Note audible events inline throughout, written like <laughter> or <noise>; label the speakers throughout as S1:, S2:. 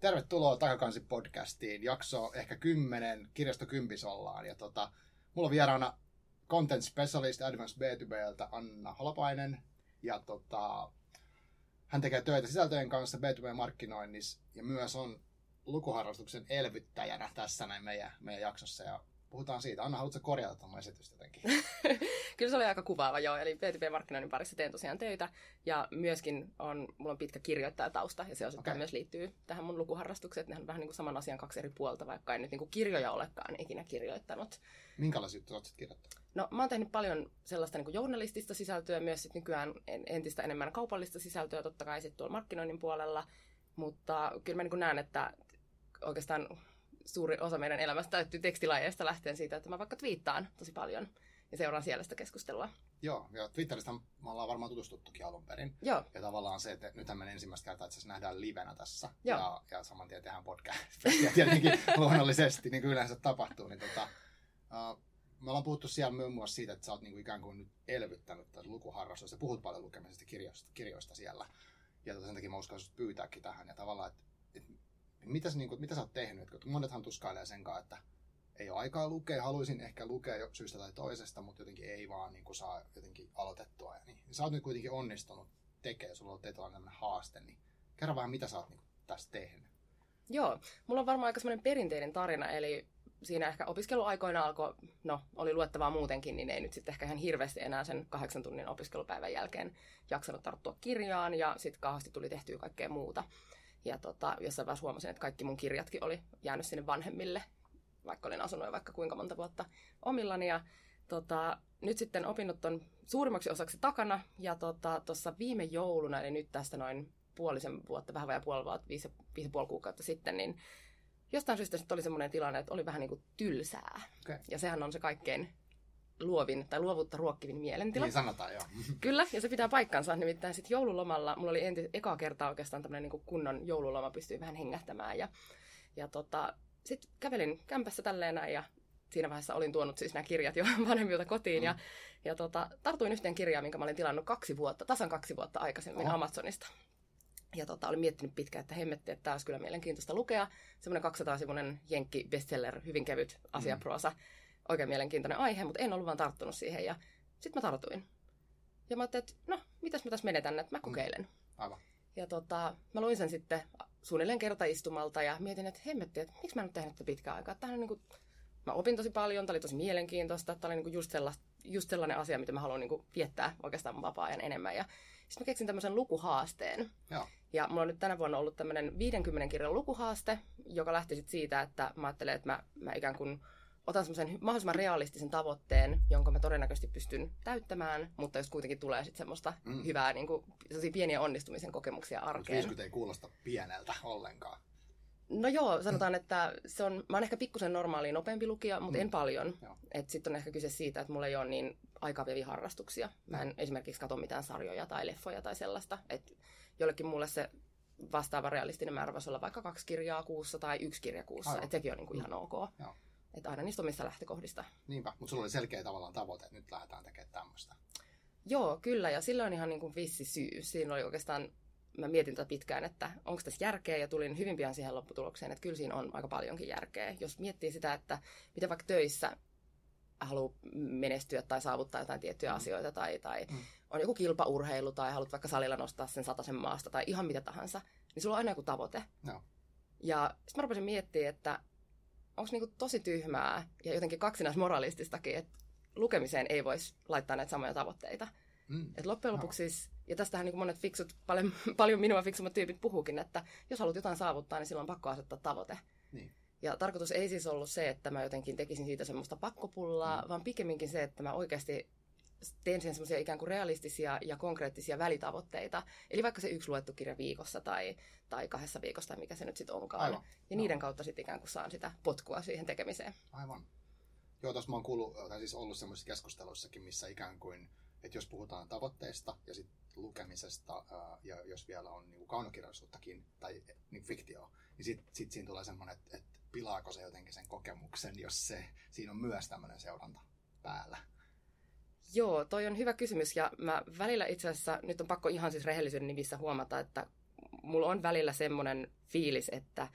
S1: Tervetuloa Takakansi podcastiin. Jakso ehkä kymmenen, kirjasto kympis ollaan. Ja tota, mulla on vieraana content specialist Advance B2Bltä Anna Holopainen. Ja tota, hän tekee töitä sisältöjen kanssa B2B-markkinoinnissa ja myös on lukuharrastuksen elvyttäjänä tässä näin meidän, meidän jaksossa. Ja puhutaan siitä. Anna, haluatko korjata tuon esitystä jotenkin? <laughs>
S2: Kyllä se oli aika kuvaava, joo. Eli B2B-markkinoinnin parissa teen tosiaan töitä. Ja myöskin on, mulla on pitkä kirjoittajatausta, ja se osittain okay. myös liittyy tähän mun lukuharrastukseen. Nehän on vähän niin kuin saman asian kaksi eri puolta, vaikka en nyt niin kuin kirjoja olekaan ikinä kirjoittanut.
S1: Minkälaisia juttuja olet kirjoittanut?
S2: No, mä oon tehnyt paljon sellaista niin kuin journalistista sisältöä, myös sit nykyään entistä enemmän kaupallista sisältöä, totta kai sitten tuolla markkinoinnin puolella. Mutta kyllä mä niin kuin näen, että oikeastaan suuri osa meidän elämästä täyttyy tekstilajeista lähtien siitä, että mä vaikka twiittaan tosi paljon ja seuraan siellä sitä keskustelua.
S1: Joo, ja Twitteristä me ollaan varmaan tutustuttukin alun perin.
S2: Joo.
S1: Ja tavallaan se, että nyt me ensimmäistä kertaa että se nähdään livenä tässä.
S2: Joo.
S1: Ja, ja saman tien tehdään podcastia <laughs> tietenkin luonnollisesti, niin kuin yleensä tapahtuu. Niin tota, uh, me ollaan puhuttu siellä muun muassa siitä, että sä oot niinku ikään kuin nyt elvyttänyt tässä lukuharrastusta. Puhut paljon lukemisesta kirjoista, kirjoista siellä. Ja tota sen takia mä uskallan pyytääkin tähän. Ja tavallaan, että, että mitäs, niin kuin, mitä sä oot tehnyt? Kun monethan tuskailee sen kanssa, että ei ole aikaa lukea, haluaisin ehkä lukea jo syystä tai toisesta, mutta jotenkin ei vaan niin kuin saa jotenkin aloitettua. Ja niin. Sä oot nyt kuitenkin onnistunut tekemään, sulla on tällainen haaste, niin kerro vähän, mitä sä oot niin tässä tehnyt.
S2: Joo, mulla on varmaan aika semmoinen perinteinen tarina, eli siinä ehkä opiskeluaikoina alkoi, no oli luettavaa muutenkin, niin ei nyt sitten ehkä ihan hirveästi enää sen kahdeksan tunnin opiskelupäivän jälkeen jaksanut tarttua kirjaan ja sitten kauheasti tuli tehtyä kaikkea muuta. Ja tota, jossain vaiheessa huomasin, että kaikki mun kirjatkin oli jäänyt sinne vanhemmille, vaikka olin asunut jo vaikka kuinka monta vuotta omillani. Ja tota, nyt sitten opinnot on suurimmaksi osaksi takana. Ja tuossa tota, viime jouluna, eli nyt tästä noin puolisen vuotta, vähän vajaa puoli vuotta, viisi, viisi puoli kuukautta sitten, niin jostain syystä sitten oli semmoinen tilanne, että oli vähän niin kuin tylsää.
S1: Okay.
S2: Ja sehän on se kaikkein luovin tai luovuutta ruokkivin mielentila.
S1: Niin sanotaan joo. <laughs>
S2: Kyllä, ja se pitää paikkansa. Nimittäin sitten joululomalla, mulla oli enti, eka kertaa oikeastaan tämmöinen niin kunnon joululoma, pystyi vähän hengähtämään. Ja, ja tota, sitten kävelin kämpässä tälleen näin ja siinä vaiheessa olin tuonut siis nämä kirjat jo <laughs> vanhemmilta kotiin. Mm. Ja, ja tota, tartuin yhteen kirjaan, minkä mä olin tilannut kaksi vuotta, tasan kaksi vuotta aikaisemmin oh. Amazonista. Ja tota, olin miettinyt pitkään, että hemmetti, että tämä olisi kyllä mielenkiintoista lukea. Semmoinen 200-sivuinen jenkki bestseller, hyvin kevyt asiaproosa. Mm oikein mielenkiintoinen aihe, mutta en ollut vaan tarttunut siihen. Ja sitten mä tartuin. Ja mä ajattelin, että no, mitäs mä tässä menetän, että mä mm. kokeilen.
S1: Aivan.
S2: Ja tota, mä luin sen sitten suunnilleen kertaistumalta ja mietin, että hemmetti, että miksi mä en ole tehnyt tätä pitkään aikaa. Tämähän on niin kuin, mä opin tosi paljon, tämä oli tosi mielenkiintoista, tämä oli niin kuin just, just sellainen asia, mitä mä haluan niin kuin viettää oikeastaan vapaa-ajan enemmän. Ja sitten mä keksin tämmöisen lukuhaasteen.
S1: Joo.
S2: Ja mulla on nyt tänä vuonna ollut tämmöinen 50 kirjan lukuhaaste, joka lähti sitten siitä, että mä ajattelen, että mä, mä ikään kuin otan semmoisen mahdollisimman realistisen tavoitteen, jonka mä todennäköisesti pystyn täyttämään, mutta jos kuitenkin tulee sitten semmoista mm. hyvää, niin kuin, pieniä onnistumisen kokemuksia arkeen.
S1: 50 ei kuulosta pieneltä ollenkaan.
S2: No joo, sanotaan, että se on, mä oon ehkä pikkusen normaali nopeampi lukija, mutta mm. en paljon. Sitten on ehkä kyse siitä, että mulla ei ole niin aikavievia harrastuksia. Mä en mm. esimerkiksi katso mitään sarjoja tai leffoja tai sellaista. Et jollekin mulle se vastaava realistinen määrä voisi olla vaikka kaksi kirjaa kuussa tai yksi kirja kuussa. Että sekin on niin kuin ihan ok.
S1: Joo.
S2: Että aina niistä omista lähtökohdista.
S1: Niinpä, mutta sulla oli selkeä tavallaan tavoite, että nyt lähdetään tekemään tämmöistä.
S2: Joo, kyllä, ja sillä on ihan niin kuin vissi syy. Siinä oli oikeastaan, mä mietin tätä pitkään, että onko tässä järkeä, ja tulin hyvin pian siihen lopputulokseen, että kyllä siinä on aika paljonkin järkeä. Jos miettii sitä, että miten vaikka töissä haluaa menestyä tai saavuttaa jotain tiettyjä mm. asioita, tai, tai mm. on joku kilpaurheilu, tai haluat vaikka salilla nostaa sen sataisen maasta, tai ihan mitä tahansa, niin sulla on aina joku tavoite.
S1: No.
S2: Ja sitten mä rupesin miettimään, että onko niinku tosi tyhmää ja jotenkin kaksinaismoralististakin, että lukemiseen ei voisi laittaa näitä samoja tavoitteita. Mm. Et loppujen lopuksi no. siis, ja tästähän niin monet fiksut, paljon, <laughs> paljon minua fiksummat tyypit puhukin, että jos haluat jotain saavuttaa, niin silloin on pakko asettaa tavoite.
S1: Niin.
S2: Ja tarkoitus ei siis ollut se, että mä jotenkin tekisin siitä semmoista pakkopullaa, mm. vaan pikemminkin se, että mä oikeasti teen sen semmoisia ikään kuin realistisia ja konkreettisia välitavoitteita. Eli vaikka se yksi luettu kirja viikossa tai, tai kahdessa viikossa tai mikä se nyt sitten onkaan.
S1: Aivan.
S2: Ja niiden no. kautta sitten ikään kuin saan sitä potkua siihen tekemiseen.
S1: Aivan. Joo, tuossa mä oon kuullut, tai siis ollut semmoisissa keskusteluissakin, missä ikään kuin, että jos puhutaan tavoitteista ja sitten lukemisesta, ja jos vielä on niin kaunokirjallisuuttakin tai niin fiktio, niin sitten sit siinä tulee semmoinen, että, että pilaako se jotenkin sen kokemuksen, jos se, siinä on myös tämmöinen seuranta päällä.
S2: Joo, toi on hyvä kysymys ja mä välillä itse asiassa, nyt on pakko ihan siis rehellisyyden nimissä huomata, että mulla on välillä semmoinen fiilis, että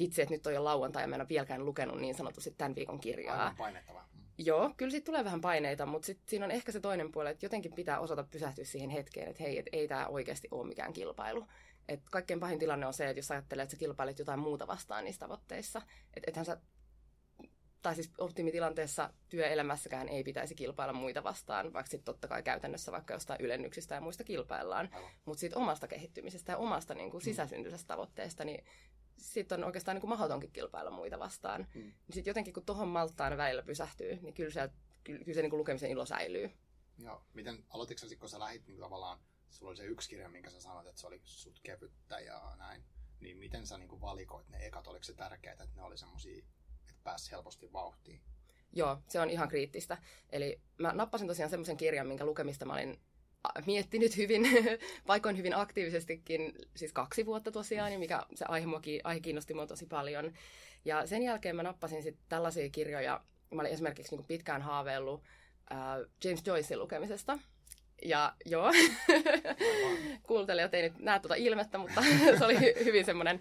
S2: hitsi, että nyt on jo lauantai ja mä en ole vieläkään lukenut niin sanotusti tämän viikon kirjaa.
S1: Aivan painettava. Mm.
S2: Joo, kyllä siitä tulee vähän paineita, mutta sit siinä on ehkä se toinen puoli, että jotenkin pitää osata pysähtyä siihen hetkeen, että hei, et ei tämä oikeasti ole mikään kilpailu. Et kaikkein pahin tilanne on se, että jos ajattelee, että sä kilpailet jotain muuta vastaan niissä tavoitteissa, että ethän sä tai siis optimitilanteessa työelämässäkään ei pitäisi kilpailla muita vastaan, vaikka sitten totta kai käytännössä vaikka jostain ylennyksistä ja muista kilpaillaan. Mutta siitä omasta kehittymisestä ja omasta niin kuin, mm. sisäsyntyisestä tavoitteesta, niin sitten on oikeastaan niin kuin mahdotonkin kilpailla muita vastaan. Mm. Niin sitten jotenkin kun tuohon malttaan välillä pysähtyy, niin kyllä, se, kyllä, se niin kuin lukemisen ilo säilyy.
S1: Joo. Miten aloititko sä, kun sä lähit niin tavallaan, sulla oli se yksi kirja, minkä sä sanoit, että se oli sut kevyttä ja näin, niin miten sä niin kuin valikoit ne ekat, oliko se tärkeää, että ne oli semmoisia pääsi helposti vauhtiin.
S2: Joo, se on ihan kriittistä. Eli mä nappasin tosiaan semmoisen kirjan, minkä lukemista mä olin miettinyt hyvin, <laughs> paikoin hyvin aktiivisestikin, siis kaksi vuotta tosiaan, mikä se aihe, mua, aihe kiinnosti mua tosi paljon. Ja sen jälkeen mä nappasin sitten tällaisia kirjoja, mä olin esimerkiksi niin pitkään haaveillut äh, James Joycein lukemisesta. Ja joo, <laughs> kuuntelijat ei nyt näe tuota ilmettä, mutta <laughs> se oli hyvin semmoinen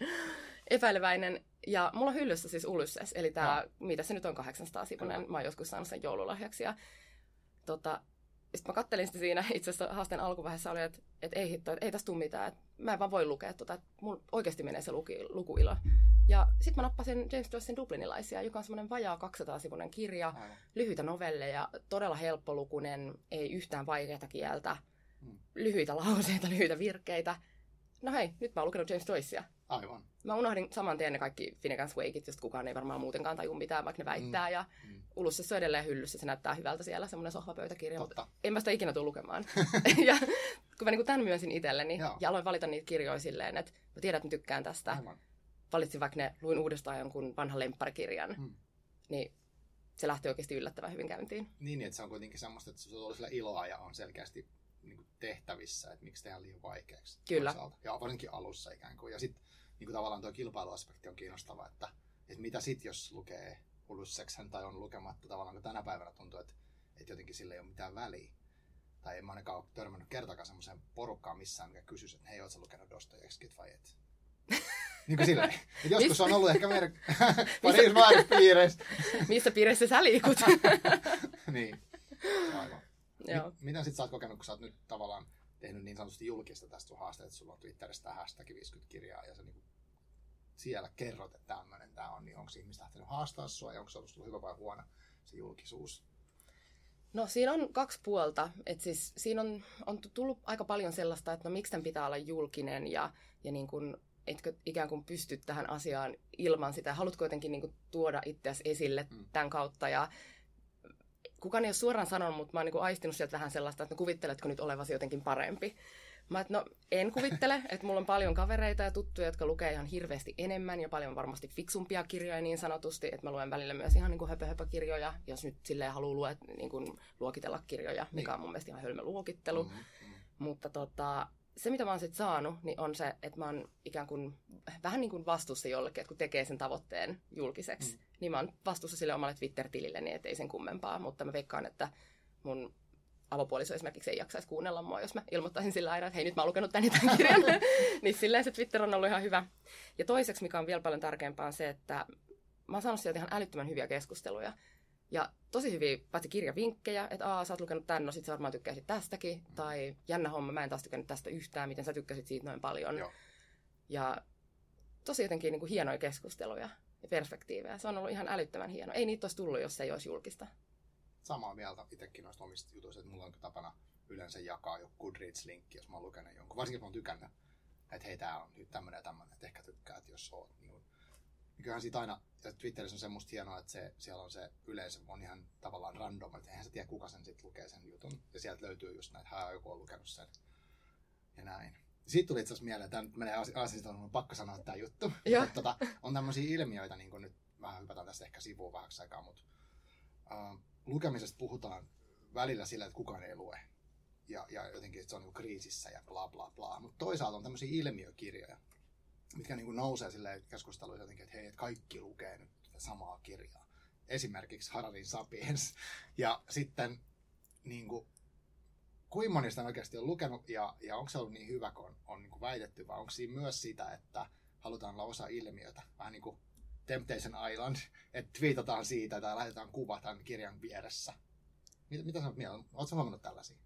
S2: epäileväinen. Ja mulla on hyllyssä siis Ulysses, eli tämä, mitä se nyt on 800 sivunen, mä oon joskus saanut sen joululahjaksi. Ja tota, sitten mä kattelin sitä siinä, <laughs> itse asiassa haasteen alkuvaiheessa oli, että, että ei hitto, että ei tässä tule mitään, että mä en vaan voi lukea tota, että mulla oikeasti menee se luki, lukuilo. Ja sitten mä nappasin James Joycein Dublinilaisia, joka on semmoinen vajaa 200-sivunen kirja, Aivan. lyhyitä novelleja, todella helppolukunen, ei yhtään vaikeata kieltä, hmm. lyhyitä lauseita, <laughs> lyhyitä virkkeitä. No hei, nyt mä oon lukenut James Joycea.
S1: Aivan.
S2: Mä unohdin saman tien ne kaikki Finnegan's Wakeit, josta kukaan ei varmaan muutenkaan taju mitään, vaikka ne väittää. Mm. Ja mm. Ulussa se on edelleen hyllyssä, se näyttää hyvältä siellä, semmoinen sohvapöytäkirja, Totta. mutta en mä sitä ikinä tule lukemaan. <laughs> ja kun mä niin tämän myönsin itselleni Joo. ja aloin valita niitä kirjoja silleen, että mä tiedän, että mä tykkään tästä. Aivan. Valitsin vaikka ne, luin uudestaan jonkun vanhan lempparikirjan, mm. niin se lähti oikeasti yllättävän hyvin käyntiin.
S1: Niin, että se on kuitenkin semmoista, että se on sillä iloa ja on selkeästi niin tehtävissä, että miksi tehdään liian vaikeaksi.
S2: Kyllä.
S1: Toisaalta. Ja varsinkin alussa ikään kuin. Ja sitten niin kuin tavallaan tuo kilpailuaspekti on kiinnostava, että, että mitä sitten jos lukee Ulusseksen tai on lukematta tavallaan, kun tänä päivänä tuntuu, että, että jotenkin sillä ei ole mitään väliä. Tai en mä ainakaan ole törmännyt kertakaan semmoiseen porukkaan missään, mikä kysyisi, että hei, ootko lukenut Dostojevskit vai et? <laughs> niin kuin silleen. Et joskus on ollut ehkä meidän <laughs> parissa piireissä. <laughs>
S2: Missä piireissä sä liikut?
S1: niin, aivan. Joo. Mitä sitten sä oot kokenut, kun sä oot nyt tavallaan tehnyt niin sanotusti julkista tästä sun haasteesta, että sulla on Twitterissä hashtag 50 kirjaa ja sä niin siellä kerrot, että tämmöinen tämä on, niin onko ihmistä lähtenyt haastaa sua ja onko se ollut hyvä vai huono se julkisuus?
S2: No siinä on kaksi puolta. Et siis, siinä on, on tullut aika paljon sellaista, että no miksi tämän pitää olla julkinen ja, ja niin kuin, etkö ikään kuin pysty tähän asiaan ilman sitä. Haluatko jotenkin niin kuin tuoda itseäsi esille mm. tämän kautta ja kukaan ei ole suoraan sanonut, mutta mä oon niin aistinut sieltä vähän sellaista, että no kuvitteletko nyt olevasi jotenkin parempi. Mä et, no en kuvittele, että mulla on paljon kavereita ja tuttuja, jotka lukee ihan hirveästi enemmän ja paljon varmasti fiksumpia kirjoja niin sanotusti, että mä luen välillä myös ihan niin höpö, höpö kirjoja, jos nyt silleen haluaa luet, niin kuin luokitella kirjoja, mikä on mun mielestä ihan hölmö luokittelu. Mm-hmm. Mutta tota, se, mitä mä oon sitten saanut, niin on se, että mä oon ikään kuin vähän niin kuin vastuussa jollekin, että kun tekee sen tavoitteen julkiseksi, mm. niin mä oon vastuussa sille omalle Twitter-tilille, niin ettei sen kummempaa. Mutta mä veikkaan, että mun avopuoliso esimerkiksi ei jaksaisi kuunnella mua, jos mä ilmoittaisin sillä aina, että hei nyt mä oon lukenut tän tämän kirjan. <laughs> niin silleen se Twitter on ollut ihan hyvä. Ja toiseksi, mikä on vielä paljon tärkeämpää, on se, että mä oon saanut sieltä ihan älyttömän hyviä keskusteluja. Ja tosi hyviä, paitsi kirjavinkkejä, että aa, sä oot lukenut tän, no sit sä varmaan tykkäisit tästäkin. Mm. Tai jännä homma, mä en taas tykännyt tästä yhtään, miten sä tykkäsit siitä noin paljon. Joo. Ja tosi jotenkin niin kuin hienoja keskusteluja ja perspektiivejä. Se on ollut ihan älyttömän hieno. Ei niitä olisi tullut, jos se ei olisi julkista.
S1: Samaa mieltä itsekin noista omista jutuista, että mulla on tapana yleensä jakaa joku Goodreads-linkki, jos mä oon lukenut jonkun. Varsinkin, jos mä oon tykännyt, että hei, tää on nyt tämmönen ja tämmönen, että ehkä tykkäät, jos oot. Niin kuin, kyllähän siitä aina, ja Twitterissä on semmoista hienoa, että se, siellä on se yleisö on ihan tavallaan random, että eihän sä tiedä, kuka sen sitten lukee sen jutun. Ja sieltä löytyy just näitä, että joku on lukenut sen. Ja näin. Siitä tuli itse asiassa mieleen, että tämä menee asiasta, on pakko sanoa tämä juttu. <laughs> Mutta, tota, on tämmöisiä ilmiöitä, niin kuin nyt vähän hypätään tästä ehkä sivuun vähäksi aikaa, mutta uh, lukemisesta puhutaan välillä sillä, että kukaan ei lue. Ja, ja jotenkin, että se on niin kriisissä ja bla bla bla. Mutta toisaalta on tämmöisiä ilmiökirjoja, mitkä niin kuin nousee sille keskusteluun jotenkin, että hei, että kaikki lukee nyt samaa kirjaa. Esimerkiksi Hararin Sapiens. Ja sitten niin kuin, kuinka moni sitä oikeasti on lukenut ja, ja onko se ollut niin hyvä kuin on, on niin kuin väitetty, vai onko siinä myös sitä, että halutaan olla osa ilmiötä, vähän niin kuin Temptation Island, että twiitataan siitä tai laitetaan kuva tämän kirjan vieressä. Mitä, mitä sä mieltä? Oletko huomannut tällaisia?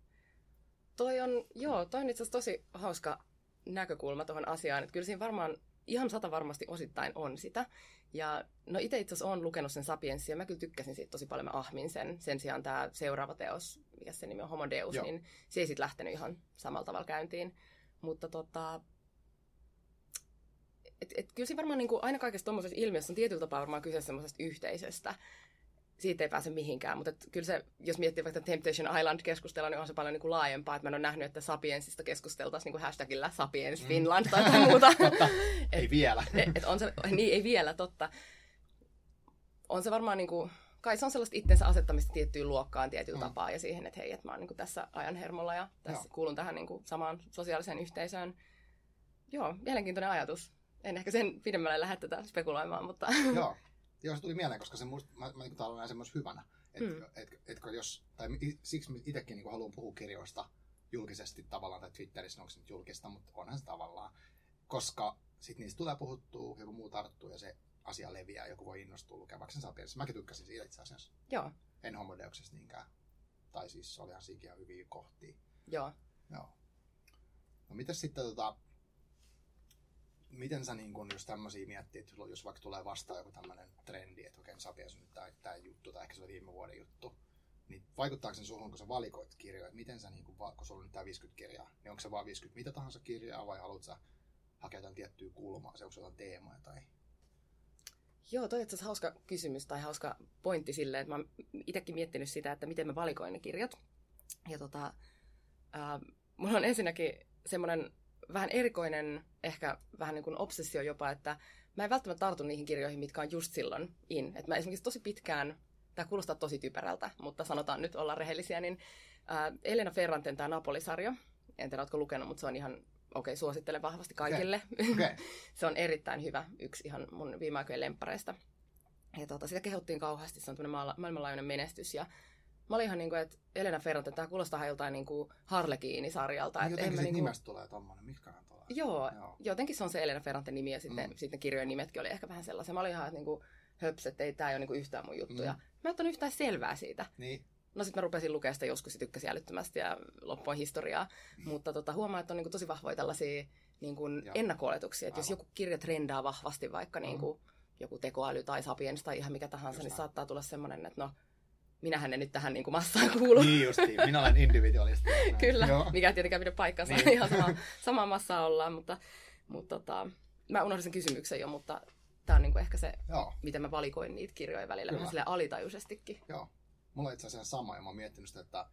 S2: Toi on, joo, toi on itse asiassa tosi hauska näkökulma tuohon asiaan. Että kyllä siinä varmaan ihan sata varmasti osittain on sitä. Ja no itse itse asiassa olen lukenut sen Sapiensia, mä kyllä tykkäsin siitä tosi paljon, mä ahmin sen. Sen sijaan tämä seuraava teos, mikä se nimi on, Homo Deus, Joo. niin se ei sitten lähtenyt ihan samalla tavalla käyntiin. Mutta tota, et, et kyllä siinä varmaan niin kuin aina kaikessa tuommoisessa ilmiössä on tietyllä tapaa varmaan kyse semmoisesta yhteisöstä, siitä ei pääse mihinkään. Mutta kyllä se, jos miettii vaikka Temptation Island-keskustelua, niin on se paljon niin kuin laajempaa. Että mä en ole nähnyt, että Sapiensista keskusteltaisiin niin kuin hashtagillä Sapiens mm. Finland tai jotain muuta. <laughs>
S1: totta. et, ei vielä. <laughs>
S2: et, et on se, niin, ei vielä, totta. On se varmaan niin kuin, kai se on sellaista itsensä asettamista tiettyyn luokkaan tietyllä mm. tapaa ja siihen, että hei, että mä oon niin kuin tässä ajan hermolla ja tässä Joo. kuulun tähän niin kuin samaan sosiaaliseen yhteisöön. Joo, mielenkiintoinen ajatus. En ehkä sen pidemmälle lähde tätä spekuloimaan, mutta... <laughs>
S1: Joo, <laughs> Joo, se tuli mieleen, koska se muist, mä, mä niin näin semmoisen hyvänä. Että hmm. et, et, et, jos, tai siksi itsekin niin haluan puhua kirjoista julkisesti tavallaan, tai Twitterissä onko se nyt julkista, mutta onhan se tavallaan. Koska sitten niistä tulee puhuttua, joku muu tarttuu ja se asia leviää, joku voi innostua lukemaan sen sapienissa. Mäkin tykkäsin siitä itse asiassa.
S2: Joo.
S1: En homodeuksesta niinkään. Tai siis olihan siinäkin hyviä kohtia.
S2: Joo.
S1: Joo. No mitäs sitten tota, miten sä niin kun, jos tämmöisiä miettii, että jos vaikka tulee vastaan joku tämmöinen trendi, että okei, Sapiens nyt tämä, tämä juttu, tai ehkä se oli viime vuoden juttu, niin vaikuttaako sen suhun, kun sä valikoit kirjoja, miten sä, niin kun, kun sulla on nyt tämä 50 kirjaa, niin onko se vaan 50 mitä tahansa kirjaa, vai haluat sä hakea jotain tiettyä kulmaa, se onko jotain teemaa tai...
S2: Joo, toi on hauska kysymys tai hauska pointti silleen, että mä oon itsekin miettinyt sitä, että miten mä valikoin ne kirjat. Ja tota, äh, mulla on ensinnäkin semmoinen vähän erikoinen, ehkä vähän niin kuin obsessio jopa, että mä en välttämättä tartu niihin kirjoihin, mitkä on just silloin in. Että mä esimerkiksi tosi pitkään, tämä kuulostaa tosi typerältä, mutta sanotaan nyt olla rehellisiä, niin äh, Elena Ferranten tämä Napoli-sarja, en tiedä, oletko lukenut, mutta se on ihan, okei, okay, suosittelen vahvasti kaikille. Okay. <laughs> Okay. se on erittäin hyvä, yksi ihan mun viime aikojen lemppareista. Ja tuota, sitä kehottiin kauheasti, se on tämmöinen maailmanlaajuinen menestys ja Mä olin ihan niin kuin, että Elena Ferrante, tämä kuulostaa joltain niin kuin Harlekiini-sarjalta.
S1: Niin jotenkin siitä niin kuin... nimestä tulee tommonen, mitkähän tulee.
S2: Joo, Joo, jotenkin se on se Elena Ferrante nimi ja sitten, mm. sitten kirjojen nimetkin oli ehkä vähän sellaisia. Mä olin ihan, että niin kuin, höps, että ei tämä ole niin kuin yhtään mun juttu. Mm. Ja mä en ottanut yhtään selvää siitä.
S1: Niin.
S2: No sitten mä rupesin lukea sitä joskus ja tykkäsin älyttömästi ja loppuun historiaa. Mm. Mutta tota, huomaa, että on niin kuin tosi vahvoja tällaisia niin kuin ennakko-oletuksia. Että jos joku kirja trendaa vahvasti, vaikka mm. niin kuin, joku tekoäly tai sapiens tai ihan mikä tahansa, Just niin näin. saattaa tulla semmoinen, että no, minähän en nyt tähän niin kuin massaan kuulu.
S1: Niin justiin, minä olen individualisti. <laughs>
S2: Kyllä, Joo. mikä tietenkään pidä paikkansa, niin. ihan sama, sama massa ollaan, mutta, mutta tota, mä unohdin sen kysymyksen jo, mutta tämä on niin kuin ehkä se, Joo. miten mä valikoin niitä kirjoja välillä, vähän sille alitajuisestikin.
S1: Joo, mulla on itse asiassa sama, ja mä oon miettinyt sitä, että,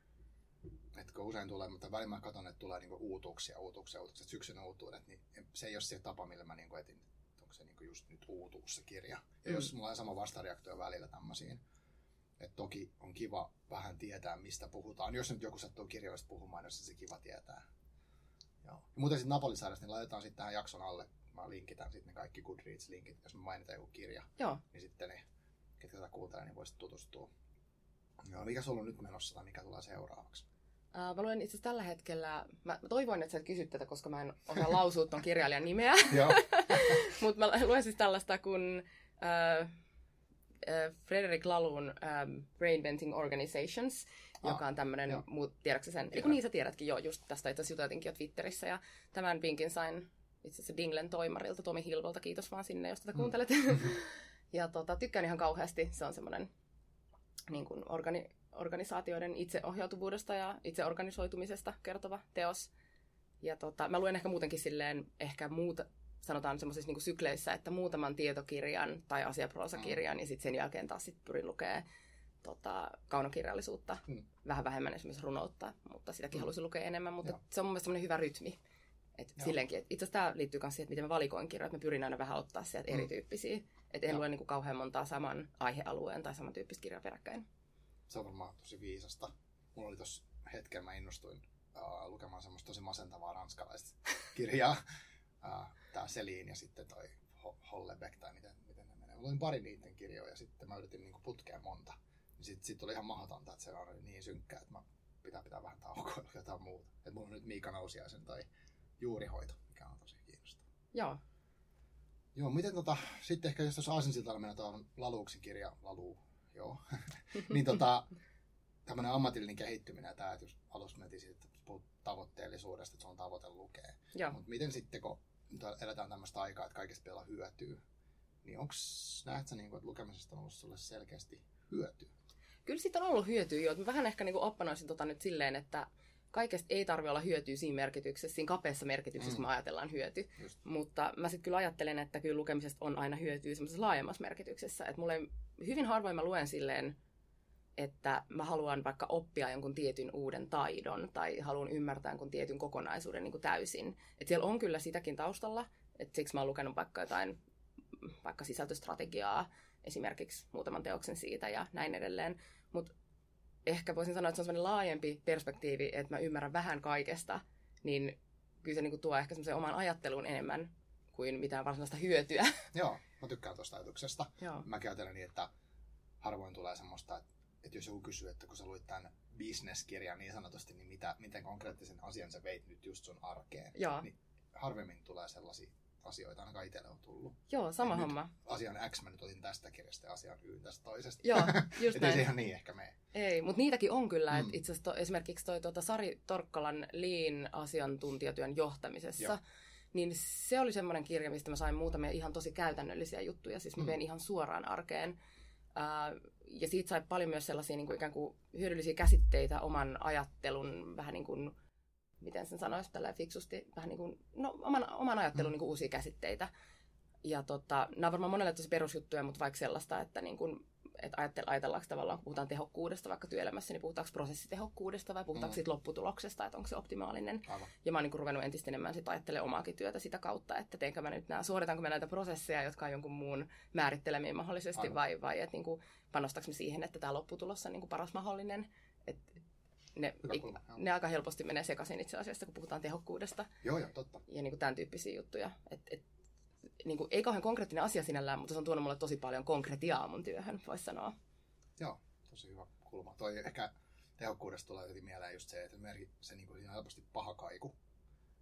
S1: että kun usein tulee, mutta välillä mä katson, että tulee niin kuin uutuuksia, uutuuksia, uutuuksia, syksyn uutuudet, niin se ei ole se tapa, millä mä niin kuin etin, onko se niin kuin just nyt uutuus se kirja. Ja mm. jos mulla on sama vastareaktio välillä tämmöisiin, et toki on kiva vähän tietää, mistä puhutaan. Jos nyt joku sattuu kirjoista puhumaan, niin se kiva tietää. Joo. Ja muuten sitten Napolisarjasta, niin laitetaan sitten tähän jakson alle. Mä linkitän sitten ne kaikki Goodreads-linkit, jos me mainitaan joku kirja.
S2: Joo.
S1: Niin sitten ne, ketkä tätä kuuntelee, niin voisit tutustua. Joo, mikä sulla on nyt menossa tai mikä tulee seuraavaksi?
S2: Uh, mä luen itse asiassa tällä hetkellä, mä, mä toivoin, että sä et kysy tätä, koska mä en osaa lausua ton kirjailijan nimeä. <laughs> <laughs> Mutta mä luen siis tällaista kuin uh, äh, Frederick Lalun ähm, Brain Venting Organizations, ah, joka on tämmöinen, tiedätkö sen? Eikö niin sä tiedätkin, joo, just tästä itse asiassa juteltinkin jo Twitterissä, ja tämän vinkin sain itse asiassa Dinglen toimarilta, Tomi Hilvolta, kiitos vaan sinne, jos tätä mm. kuuntelet. Mm. <laughs> ja tota, tykkään ihan kauheasti, se on semmoinen niin kuin organi- organisaatioiden itseohjautuvuudesta ja itseorganisoitumisesta kertova teos. Ja tota, mä luen ehkä muutenkin silleen, ehkä muuta, sanotaan semmoisissa niin sykleissä, että muutaman tietokirjan tai asiaproosakirjan mm. ja sitten sen jälkeen taas sit pyrin lukemaan tota, kaunokirjallisuutta, mm. vähän vähemmän esimerkiksi runoutta, mutta sitäkin mm. haluaisin lukea enemmän, mutta Joo. se on mun mielestä semmoinen hyvä rytmi. Et silleenkin, et itse asiassa tämä liittyy myös siihen, että miten mä valikoin kirjoja, että mä pyrin aina vähän ottaa sieltä mm. erityyppisiä. Että en Joo. lue niin kuin kauhean montaa saman aihealueen tai samantyyppistä kirjaa peräkkäin.
S1: Se on varmaan tosi viisasta. Mulla oli tuossa hetken, mä innostuin uh, lukemaan semmoista tosi masentavaa ranskalaista kirjaa. <laughs> Uh, tämä Selin ja sitten toi Hollebeck tai miten, miten ne menee. Mä luin pari niiden kirjoja ja sitten mä yritin niin putkea monta. Niin sitten sit oli ihan mahdotonta, että se oli niin synkkää, että mä pitää pitää vähän taukoa jotain muuta. Et mulla on nyt Miika Nousiaisen tai juurihoito, mikä on tosi kiinnostavaa.
S2: Joo.
S1: Joo, miten tota, sitten ehkä jos tuossa Aasinsiltalla mennään tuohon Laluuksi kirja, Lalu, joo, <laughs> niin tota, tämmöinen ammatillinen kehittyminen ja tämä, että jos alussa mentiin siitä, että tavoitteellisuudesta, että se on tavoite lukea. Mutta miten sitten, kun eletään tämmöistä aikaa, että kaikesta pitää olla hyötyä, niin onko, näet sä, niin kuin, että lukemisesta on ollut sulle selkeästi hyötyä?
S2: Kyllä siitä on ollut hyötyä jo. Mä vähän ehkä niin oppanoisin tota nyt silleen, että kaikesta ei tarvi olla hyötyä siinä merkityksessä, siinä kapeassa merkityksessä, mm. kun me ajatellaan hyöty.
S1: Just.
S2: Mutta mä sitten kyllä ajattelen, että kyllä lukemisesta on aina hyötyä semmoisessa laajemmassa merkityksessä. Että mulle hyvin harvoin mä luen silleen, että mä haluan vaikka oppia jonkun tietyn uuden taidon tai haluan ymmärtää jonkun tietyn kokonaisuuden niin kuin täysin. Et siellä on kyllä sitäkin taustalla, että siksi mä oon lukenut vaikka jotain vaikka sisältöstrategiaa, esimerkiksi muutaman teoksen siitä ja näin edelleen. Mutta ehkä voisin sanoa, että se on sellainen laajempi perspektiivi, että mä ymmärrän vähän kaikesta, niin kyllä se niin tuo ehkä semmoisen oman ajatteluun enemmän kuin mitään varsinaista hyötyä.
S1: Joo, mä tykkään tuosta ajatuksesta.
S2: Joo.
S1: Mä ajattelen niin, että harvoin tulee semmoista, että, että jos joku kysyy, että kun sä luit tämän bisneskirjan niin sanotusti, niin mitä, miten konkreettisen asian sä veit nyt just sun arkeen.
S2: Joo.
S1: Niin harvemmin tulee sellaisia asioita, ainakaan itselle on tullut.
S2: Joo, sama
S1: Et
S2: homma.
S1: Asian X mä nyt otin tästä kirjasta ja asian Y tästä toisesta.
S2: Joo, <laughs> just
S1: ei se
S2: näin.
S1: ihan niin ehkä mene.
S2: Ei, mutta niitäkin on kyllä. Mm. Itse asiassa to, esimerkiksi toi tuota Sari Torkkalan Lean asiantuntijatyön johtamisessa,
S1: Joo.
S2: niin se oli semmoinen kirja, mistä mä sain muutamia ihan tosi käytännöllisiä juttuja. Siis mä
S1: Mm.
S2: vein ihan suoraan arkeen. Ää, ja siitä sai paljon myös sellaisia niin kuin ikään kuin hyödyllisiä käsitteitä oman ajattelun, vähän niin kuin, miten sen sanoisi tällä fiksusti, vähän niin kuin, no oman, oman ajattelun
S1: Mm.
S2: niin kuin uusia käsitteitä. Ja tota, nämä on varmaan monelle tosi perusjuttuja, mutta vaikka sellaista, että niin kuin, että ajatellaanko tavallaan, kun puhutaan tehokkuudesta vaikka työelämässä, niin puhutaanko prosessitehokkuudesta vai puhutaanko
S1: Mm.
S2: siitä lopputuloksesta, että onko se optimaalinen.
S1: Aivan.
S2: Ja mä oon niin kuin ruvennut entistä enemmän sit ajattelemaan omaakin työtä sitä kautta, että teenkö mä nyt nämä, suoritanko mä näitä prosesseja, jotka on jonkun muun määrittelemiä mahdollisesti,
S1: Aivan.
S2: vai, vai että niin kuin, panostaks mä siihen, että tämä lopputulos on niin kuin paras mahdollinen. Et ne,
S1: Hyvä
S2: ne aika helposti menee sekaisin itse asiassa, kun puhutaan tehokkuudesta
S1: Joo, joo, totta.
S2: ja niin kuin tämän tyyppisiä juttuja. Et, et, niin kuin, ei kauhean konkreettinen asia sinällään, mutta se on tuonut mulle tosi paljon konkretiaa mun työhön, voisi sanoa.
S1: Joo, tosi hyvä kulma. Toi ehkä tehokkuudesta tulee heti mieleen just se, että se niin kuin, siinä on helposti paha kaiku.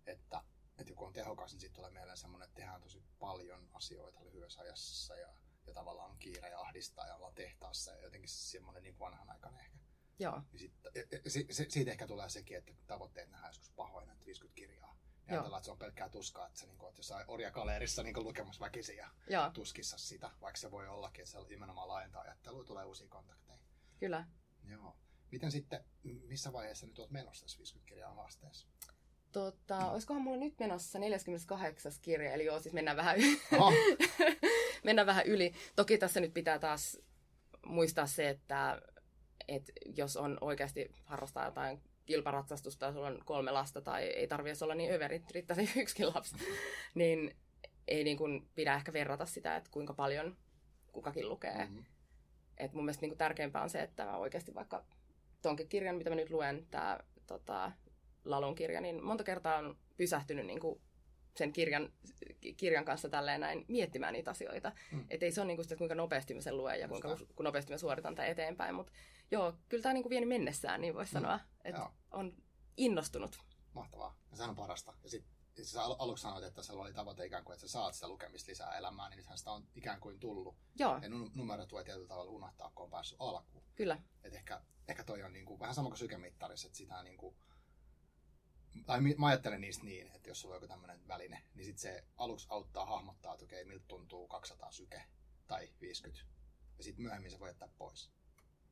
S1: Että, että joku on tehokas, niin sitten tulee mieleen semmoinen, että tehdään tosi paljon asioita lyhyessä ajassa ja, ja tavallaan on kiire ja ahdistaa ja ollaan tehtaassa ja jotenkin semmoinen niin vanhanaikainen ehkä.
S2: Joo,
S1: Niin sit, e- e- si, se, siitä ehkä tulee sekin, että tavoitteet nähdään joskus pahoina, että 50 kirjaa. Ja ajatellaan, että se on pelkkää tuskaa, että sä niin kuin, oot jossain orjakaleerissa niin lukemassa väkisin ja
S2: joo,
S1: tuskissa sitä, vaikka se voi ollakin, että se nimenomaan laajentaa ajattelua, tulee uusia kontakteja.
S2: kyllä.
S1: Joo. Miten sitten, missä vaiheessa nyt olet menossa tässä 50 kirjaa haasteessa?
S2: Tota, olisikohan mulla nyt menossa 48. kirja, eli joo, siis mennään vähän, y-
S1: Oho, <laughs>
S2: mennään vähän yli. Toki tässä nyt pitää taas muistaa se, että, että jos on oikeasti harrastaa jotain kilparatsastusta ja sulla on kolme lasta tai ei tarvitse olla niin överit, riittäisi <laughs> yksikin lapsi, niin ei niin kuin pidä ehkä verrata sitä, että kuinka paljon kukakin lukee.
S1: Mhm.
S2: Et mun mielestä niin tärkeämpää on se, että mä oikeasti vaikka tonkin kirjan, mitä mä nyt luen, tämä tota, Lalun kirja, niin monta kertaa on pysähtynyt niin kuin sen kirjan, kirjan kanssa tälleen näin miettimään niitä asioita.
S1: Mm.
S2: Että ei se ole niin kuin sitä, kuinka nopeasti mä sen luen ja kuinka kuinka nopeasti mä suoritan tämän eteenpäin. Mutta joo, kyllä tämä niin kuin vieni mennessään, niin voisi
S1: Mm.
S2: sanoa. Että on innostunut.
S1: Mahtavaa. Ja sehän on parasta. Ja sitten sä al- aluksi sanoit, että sulla oli tavoite ikään kuin, että sä saat sitä lukemista lisää elämään, niin nythän sitä on ikään kuin tullut.
S2: Joo,
S1: Ja nu- numerot voi tietyllä tavalla unohtaa, kun on päässyt alkuun.
S2: kyllä.
S1: Et ehkä, ehkä toi on niinku, vähän sama kuin sykemittarissa, että sitä niinku, tai mä ajattelen niistä niin, että jos sulla on joku tämmöinen väline, niin sit se aluksi auttaa hahmottaa, että okei, miltä tuntuu 200 syke tai 50. Ja sitten myöhemmin se voi jättää pois.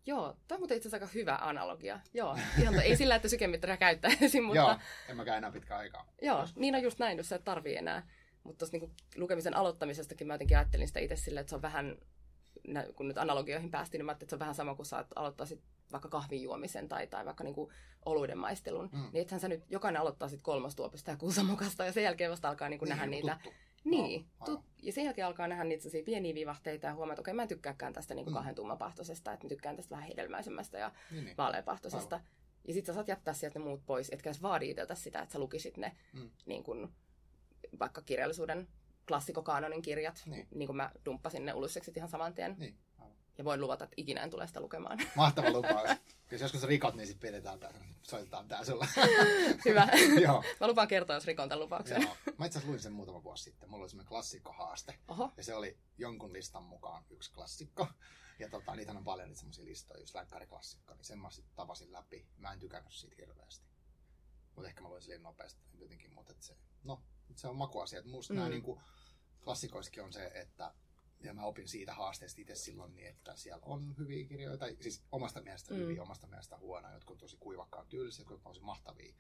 S2: Joo, tämä on muuten itse asiassa aika hyvä analogia. Joo, ihan ei sillä, että sykemittaria käyttäisi, <laughs> mutta
S1: Joo, en mäkään enää pitkä aikaa.
S2: Joo, niin on just näin, jos sä et tarvii enää. Mutta tuossa niinku lukemisen aloittamisestakin mä jotenkin ajattelin sitä itse silleen, että se on vähän, kun nyt analogioihin päästiin, niin mä ajattelin, että se on vähän sama kuin sä aloittaisit vaikka kahvin juomisen tai, tai vaikka niinku oluiden maistelun.
S1: Mm.
S2: Niin ethän sä nyt, jokainen aloittaa sitten kolmostuopista ja kuusamokasta ja sen jälkeen vasta alkaa niinku nähdä
S1: joku
S2: niitä.
S1: Tuttu.
S2: Niin,
S1: Joo,
S2: tut, ja sen jälkeen alkaa nähdä niitä pieniä vivahteita ja huomaa, että okei, mä en tykkääkään tästä niinku
S1: Mm.
S2: kahden tummapahtoisesta, että mä tykkään tästä vähän hedelmäisemmästä ja
S1: Niin, niin.
S2: vaaleapahtoisesta. Ja sit sä saat jättää sieltä ne muut pois, etkä edes vaadi itseltä sitä, että sä lukisit ne
S1: Mm.
S2: niin kun, vaikka kirjallisuuden klassikokaanonin kirjat,
S1: Niin.
S2: niin. niin kuin mä dumppasin ne ulusseksit ihan saman tien.
S1: Niin.
S2: Ja voin luvata, että ikinä en tule sitä lukemaan. <laughs>
S1: Mahtava lupaus. Jos joskus rikot, niin sitten pidetään tää, soitetaan tää sulla. <laughs>
S2: Hyvä. <laughs>
S1: Joo.
S2: Mä lupaan kertoa, jos rikon tämän lupauksen.
S1: Joo. Mä itse asiassa luin sen muutama vuosi sitten. Mulla oli semmoinen klassikkohaaste.
S2: Oho.
S1: Ja se oli jonkun listan mukaan yksi klassikko. Ja tota, niitä on paljon niitä semmoisia listoja, just länkäriklassikko, niin sen mä sit tapasin läpi. Mä en tykännyt siitä hirveästi. Mutta ehkä mä luin silleen nopeasti jotenkin, mutta se, no, se on makuasia. Musta mm. nämä niinku, klassikoissakin on se, että ja mä opin siitä haasteesta itse silloin, niin että siellä on hyviä kirjoja, tai siis omasta mielestä mm. hyviä, omasta mielestä huonoja, jotkut on tosi kuivakkaan tyylisiä, jotkut on tosi mahtavia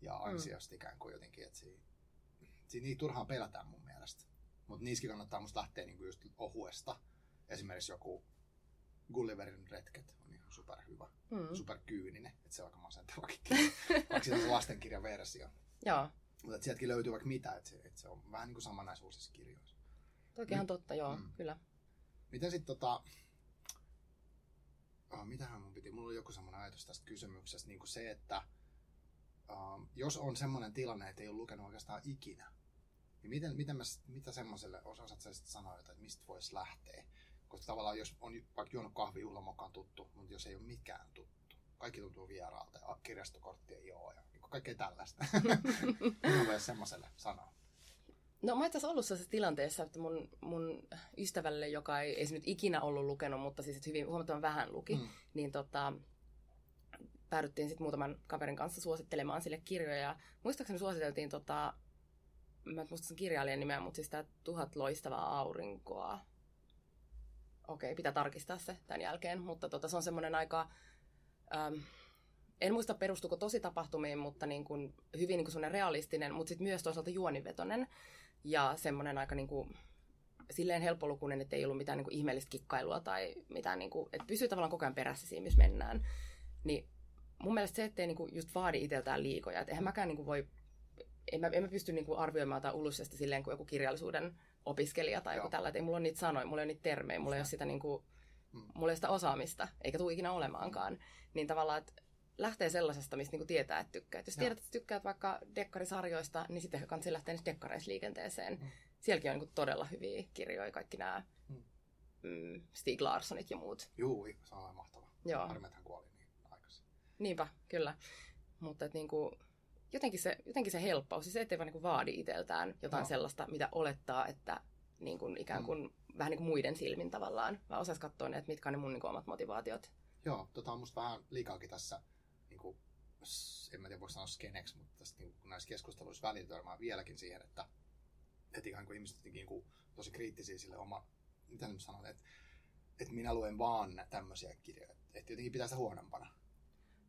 S1: ja ansiosta mm. ikään kuin jotenkin, että siinä, siinä niitä turhaan pelätään mun mielestä. Mutta niissäkin kannattaa musta lähteä niinku just ohuesta. Esimerkiksi joku Gulliverin retket on ihan superhyvä, mm. superkyyninen, että se on aika masentavakin <laughs> vaikka se on lastenkirjan versio.
S2: Joo.
S1: Mutta sieltäkin löytyy vaikka mitä, että se, että se on vähän niin kuin sama näissä uusissa kirjoissa.
S2: Toki ihan totta, joo, mm. kyllä.
S1: Miten sitten tota... Oh, mitähän mun piti? Mulla oli joku semmoinen ajatus tästä kysymyksestä, niin kuin se, että uh, jos on semmoinen tilanne, että ei ole lukenut oikeastaan ikinä, niin miten, miten mä, mitä semmoiselle osaat sä sitten sanoa, että mistä voisi lähteä? Koska tavallaan jos on vaikka juonut kahvi juhlamokaan tuttu, mutta jos ei ole mikään tuttu, kaikki tuntuu vieraalta ja kirjastokortti ei ole ja niin kaikkea tällaista. <laughs> Mitä voisi semmoiselle sanoa?
S2: No mä itse ollut sellaisessa tilanteessa, että mun, mun ystävälle, joka ei, ei nyt ikinä ollut lukenut, mutta siis hyvin huomattavan vähän luki, mm. niin tota, päädyttiin sitten muutaman kaverin kanssa suosittelemaan sille kirjoja. Muistaakseni suositeltiin, tota, mä en muista sen kirjailijan nimeä, mutta siis tämä Tuhat loistavaa aurinkoa. Okei, pitää tarkistaa se tämän jälkeen, mutta tota, se on semmoinen aika... Ähm, en muista perustuko tosi tapahtumiin, mutta niin kuin, hyvin niin kuin realistinen, mutta sitten myös toisaalta juonivetonen ja semmoinen aika niin kuin, silleen helppolukuinen, että ei ollut mitään niin kuin ihmeellistä kikkailua tai mitään, niin kuin, että pysyy tavallaan koko ajan perässä siinä, missä mennään. Niin mun mielestä se, ettei niin kuin just vaadi itseltään liikoja. Että eihän mäkään niin kuin voi, en mä, en mä pysty niin kuin arvioimaan tai ulusesti silleen kuin joku kirjallisuuden opiskelija tai Joo. joku tällä, että ei mulla ole niitä sanoja, mulla ei ole niitä termejä, mulla ei ole sitä, niin kuin, mm. mulla ei ole sitä osaamista, eikä tule ikinä olemaankaan. Niin tavallaan, että lähtee sellaisesta, mistä niinku tietää, että tykkää. jos tiedät, että tykkäät vaikka dekkarisarjoista, niin sitten kannattaa lähteä niistä dekkareisliikenteeseen. Mm. Sielläkin on niinku todella hyviä kirjoja, kaikki nämä mm. mm, Stig Larssonit ja muut.
S1: Juu, se on mahtava. Joo. Harmi, hän kuoli niin aikaisin.
S2: Niinpä, kyllä. Mutta et niinku, jotenkin, se, jotenkin se helppous, siis se ettei vaan niinku vaadi itseltään jotain no. sellaista, mitä olettaa, että niin kuin ikään kuin mm. vähän niin kuin muiden silmin tavallaan. Mä osais katsoa että mitkä on ne mun niin kuin omat motivaatiot.
S1: Joo, tota on musta vähän liikaakin tässä en mä tiedä voisi sanoa skeneksi, mutta tästä, niin kuin näissä keskusteluissa välillä törmää vieläkin siihen, että, että ihan kuin ihmiset niin kuin, tosi kriittisiä sille oma, mitä nyt sanon, että, että minä luen vaan tämmöisiä kirjoja, että jotenkin pitää sitä huonompana.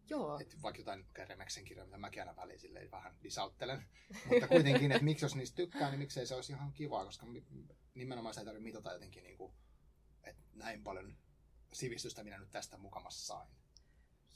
S2: Joo.
S1: Että vaikka jotain Remeksen kirjoja, mitä mäkin aina väliin silleen vähän disauttelen. <laughs> Mutta kuitenkin, että miksi jos niistä tykkää, niin miksei se olisi ihan kivaa, koska nimenomaan se ei tarvitse mitata jotenkin, niin kuin, että näin paljon sivistystä minä nyt tästä mukamassa sain.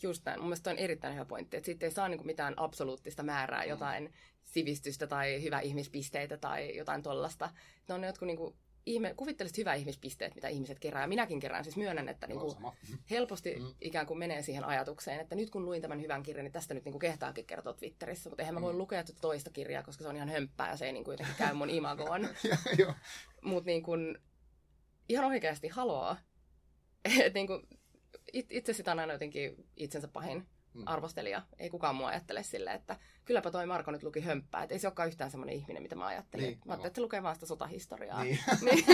S2: Just näin. Mun mielestä on erittäin hyvä pointti, että siitä ei saa niinku mitään absoluuttista määrää, mm. jotain sivistystä tai hyvä ihmispisteitä tai jotain tollasta. Ne on ne jotkut niinku ihme, kuvittelisit hyvä ihmispisteet, mitä ihmiset kerää. Ja minäkin kerään, siis myönnän, että niinku <laughs> helposti mm. ikään kuin menee siihen ajatukseen, että nyt kun luin tämän hyvän kirjan, niin tästä nyt niinku kehtaakin kertoa Twitterissä. Mutta eihän mä voi mm. lukea tätä toista kirjaa, koska se on ihan hömppää ja se ei niinku jotenkin käy mun imagoon. <laughs> Mutta niinku, ihan oikeasti, haloo. <laughs> että niinku, it, itse sitä on aina jotenkin itsensä pahin mm. arvostelija. Ei kukaan mua ajattele sille, että kylläpä toi Marko nyt luki hömppää. Että ei se olekaan yhtään semmoinen ihminen, mitä mä ajattelin. Niin, mä ajattelin, että se lukee vaan sitä sotahistoriaa. Niin. niin.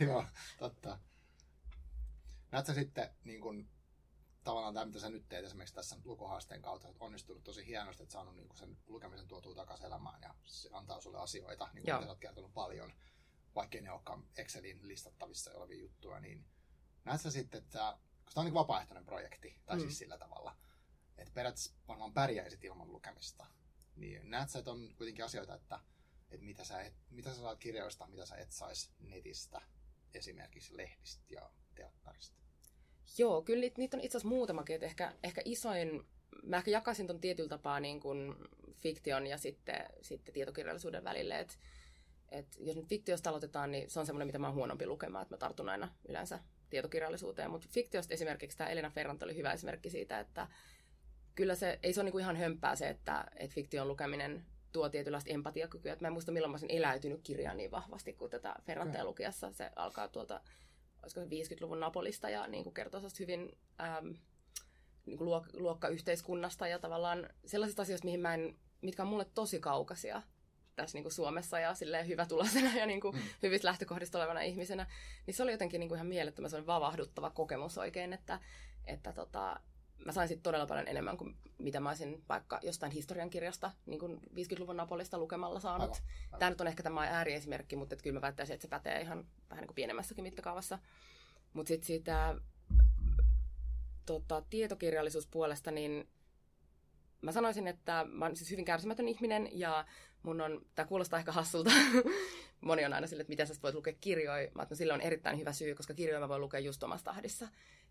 S2: <laughs>
S1: Joo, totta. Näet sä sitten niin kun, tavallaan tämä, mitä sä nyt teet esimerkiksi tässä lukuhaasteen kautta, että onnistunut tosi hienosti, että saanut niin sen lukemisen tuotua takaisin elämään ja se antaa sulle asioita, niin kuin olet kertonut paljon, vaikkei ne olekaan Excelin listattavissa olevia juttuja, niin näet sä sitten, että koska tämä on niin vapaaehtoinen projekti, tai siis mm. siis sillä tavalla, että periaatteessa varmaan pärjäisit ilman lukemista, niin näet sä, että on kuitenkin asioita, että, että mitä, sä et, mitä sä saat kirjoista, mitä sä et saisi netistä, esimerkiksi lehdistä ja teatterista?
S2: Joo, kyllä niitä on itse asiassa muutamakin, että ehkä, ehkä isoin, mä ehkä jakaisin ton tietyllä tapaa niin kuin fiktion ja sitten, sitten tietokirjallisuuden välille, että et jos nyt fiktiosta aloitetaan, niin se on semmoinen, mitä mä oon huonompi lukemaan, että mä tartun aina yleensä tietokirjallisuuteen, mutta fiktiosta esimerkiksi tämä Elina Ferrant oli hyvä esimerkki siitä, että kyllä se, ei se ole niinku ihan hömpää se, että, että fiktion lukeminen tuo tietynlaista empatiakykyä. Että mä en muista, milloin mä olisin eläytynyt kirjaan niin vahvasti kuin tätä Ferrantea lukiessa. Se alkaa tuolta olisiko se 50-luvun Napolista ja niin kuin kertoo hyvin äm, niin kuin luok- luokkayhteiskunnasta ja tavallaan sellaisista asioista, mihin mä en, mitkä on mulle tosi kaukaisia tässä niin kuin Suomessa ja silleen hyvä tulosena ja niin kuin mm. hyvistä lähtökohdista olevana ihmisenä, niin se oli jotenkin niin kuin ihan mielettömän vavahduttava kokemus oikein, että, että tota, mä sain sitten todella paljon enemmän kuin mitä mä olisin vaikka jostain historiankirjasta niin kuin 50-luvun Napolista lukemalla saanut. Aivan, aivan. Tämä nyt on ehkä tämä ääriesimerkki, mutta kyllä mä väittäisin, että se pätee ihan vähän niin kuin pienemmässäkin mittakaavassa. Mutta sitten siitä tota, tietokirjallisuuspuolesta, niin mä sanoisin, että mä oon siis hyvin kärsimätön ihminen ja mun on, tämä kuulostaa ehkä hassulta, <laughs> moni on aina sille, että miten sä voit lukea kirjoja. Mä no, sille on erittäin hyvä syy, koska kirjoja mä voin lukea just omassa tahdissa.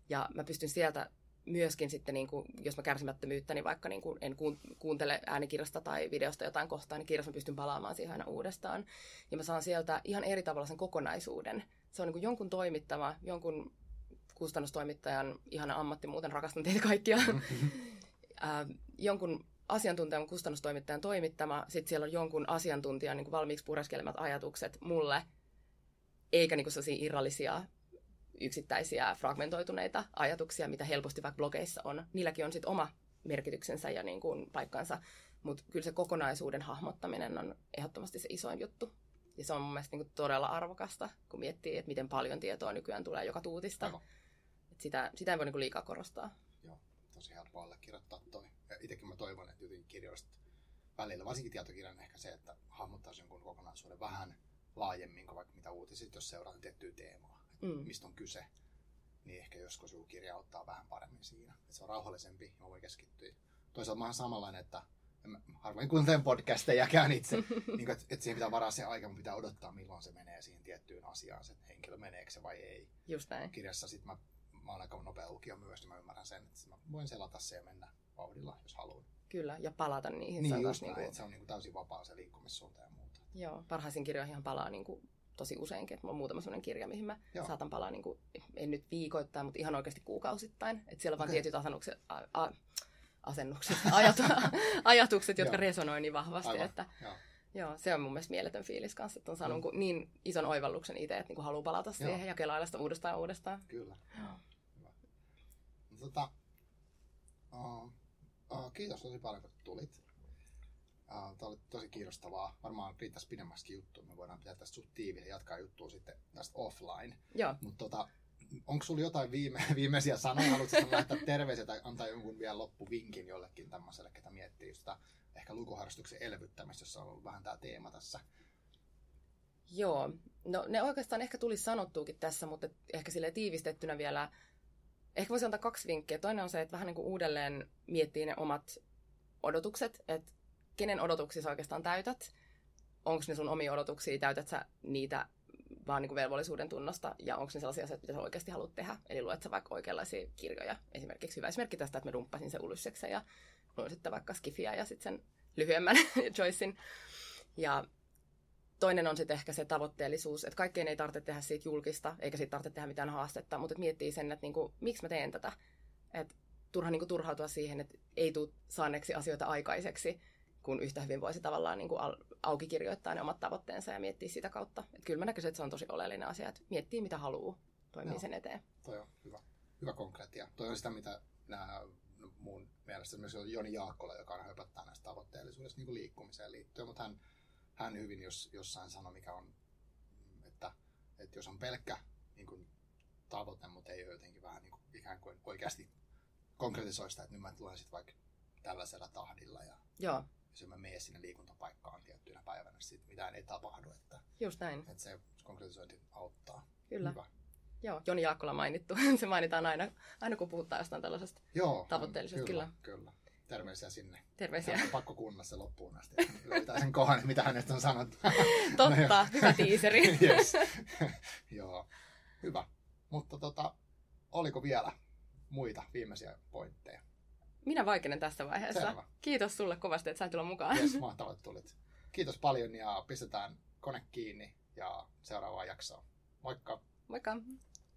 S2: Ja mä pystyn sieltä myöskin sitten, niin kuin, jos mä kärsimättömyyttä, niin vaikka niin kuin en kuuntele äänikirjasta tai videosta jotain kohtaa, niin kirjassa mä pystyn palaamaan siihen aina uudestaan. Ja mä saan sieltä ihan eri tavalla sen kokonaisuuden. Se on niin kuin jonkun toimittama, jonkun kustannustoimittajan ihana ammatti, muuten rakastan teitä kaikkia. <laughs> jonkun asiantuntijan kustannustoimittajan toimittama, sitten siellä on jonkun asiantuntijan niin kuin valmiiksi pureskelemat ajatukset mulle, eikä niin kuin sellaisia irrallisia yksittäisiä fragmentoituneita ajatuksia, mitä helposti vaikka blogeissa on. Niilläkin on sitten oma merkityksensä ja niin kuin paikkansa, mutta kyllä se kokonaisuuden hahmottaminen on ehdottomasti se isoin juttu. Ja se on mun mielestä niin kuin todella arvokasta, kun miettii, että miten paljon tietoa nykyään tulee joka tuutista. Et sitä, sitä ei voi niin kuin liikaa korostaa.
S1: Joo, tosi helppo allekirjoittaa toi. Itsekin mä toivon, että jotenkin kirjoista välillä, varsinkin tietokirjan ehkä se, että hahmottaisi jonkun kokonaisuuden vähän laajemmin kuin vaikka mitä uutisit, jos seurataan tiettyä teemaa mm. mistä on kyse, niin ehkä joskus joku kirja ottaa vähän paremmin siinä. Että se on rauhallisempi ja voi keskittyä. Toisaalta mä oon samanlainen, että harvoin kuuntelen podcastejakään itse, <laughs> niin että, että siihen pitää varaa se aika, mutta pitää odottaa, milloin se menee siihen tiettyyn asiaan, se henkilö meneekö se vai ei.
S2: Just näin.
S1: Kirjassa sitten mä, mä oon aika nopea lukija myös, niin mä ymmärrän sen, että mä voin selata se ja mennä vauhdilla, jos haluan.
S2: Kyllä, ja palata niihin.
S1: Niin, just näin, niin kuin... se on niin kuin täysin vapaa se liikkumissuunta ja muuta.
S2: Joo, parhaisiin kirjoihin palaa niin kuin tosi useinkin. Että mulla on muutama sellainen kirja, mihin mä Joo. saatan palaa, niin kuin, en nyt viikoittain, mutta ihan oikeasti kuukausittain. Että siellä on okay. vaan tietyt asennukset, a, a, asennukset <laughs> ajatu, ajatukset, jotka resonoi niin vahvasti. Aivan. Että, Joo. Joo, se on mun mielestä mieletön fiilis kanssa, että on saanut mm. niin ison oivalluksen itse, että niin haluaa palata siihen Joo. ja kelailla sitä uudestaan ja uudestaan.
S1: Kyllä. Joo. Tota, uh, uh, kiitos tosi paljon, kun tulit. Uh, Tämä oli tosi kiinnostavaa. Varmaan riittäisi pidemmäksi juttu. Me voidaan pitää tästä suht tiiviä ja jatkaa juttua sitten tästä offline.
S2: Joo.
S1: Mutta tota, onko sulla jotain viime, <laughs> viimeisiä sanoja? Haluatko laittaa terveisiä tai antaa jonkun vielä loppuvinkin jollekin tämmöiselle, ketä miettii sitä ehkä lukuharrastuksen elvyttämistä, jossa on ollut vähän tämä teema tässä?
S2: Joo, no ne oikeastaan ehkä tuli sanottuukin tässä, mutta ehkä sille tiivistettynä vielä, ehkä voisi antaa kaksi vinkkiä. Toinen on se, että vähän niin kuin uudelleen miettii ne omat odotukset, että kenen odotuksia oikeastaan täytät? Onko ne sun omia odotuksia, täytät sä niitä vaan niin kuin velvollisuuden tunnosta, ja onko ne sellaisia asioita, mitä sä oikeasti haluat tehdä? Eli luet sä vaikka oikeanlaisia kirjoja. Esimerkiksi hyvä esimerkki tästä, että mä dumppasin se Ulysseksen ja luin sitten vaikka Skifiä ja sitten sen lyhyemmän <laughs> Joycein. Ja toinen on sitten ehkä se tavoitteellisuus, että kaikkeen ei tarvitse tehdä siitä julkista, eikä siitä tarvitse tehdä mitään haastetta, mutta miettii sen, että niinku, miksi mä teen tätä. Että turha niinku turhautua siihen, että ei tule saaneeksi asioita aikaiseksi, kun yhtä hyvin voisi tavallaan niin kuin auki kirjoittaa ne omat tavoitteensa ja miettiä sitä kautta. Et kyllä mä näkisin, että se on tosi oleellinen asia, että miettii mitä haluaa, toimii sen eteen.
S1: Toi on hyvä, hyvä konkreettia. Toi on sitä, mitä nämä mun mielestä myös Joni Jaakkola, joka on höpöttää näistä tavoitteellisuudesta niin liikkumiseen liittyen, mutta hän, hän hyvin jos, jossain sanoi, mikä on, että, että jos on pelkkä niin kuin, tavoite, mutta ei ole jotenkin vähän niin kuin, ikään kuin oikeasti konkretisoi sitä, että nyt mä tulen sitten vaikka tällaisella tahdilla ja
S2: Joo
S1: jos mä mene sinne liikuntapaikkaan tiettynä päivänä, niin sit mitään ei tapahdu. Että,
S2: Just näin.
S1: Että se konkretisointi auttaa.
S2: Kyllä. Hyvä. Joo, Joni Jaakkola mainittu. <laughs> se mainitaan aina, aina kun puhutaan jostain tällaisesta
S1: Joo,
S2: tavoitteellisuudesta.
S1: Kyllä, kyllä. kyllä. Terveisiä sinne.
S2: Terveisiä.
S1: on pakko kuunnella se loppuun asti. Löytää sen kohan, mitä hänet on sanottu. <laughs>
S2: Totta, no, hyvä tiiseri. <laughs>
S1: yes. <laughs> Joo, hyvä. Mutta tota, oliko vielä muita viimeisiä pointteja?
S2: Minä vaikenen tässä vaiheessa. Selvä. Kiitos sulle kovasti, että sain tulla mukaan.
S1: Yes, mahtavaa, että tulit. Kiitos paljon ja pistetään kone kiinni ja seuraavaan jaksoon. Moikka!
S2: Moikka!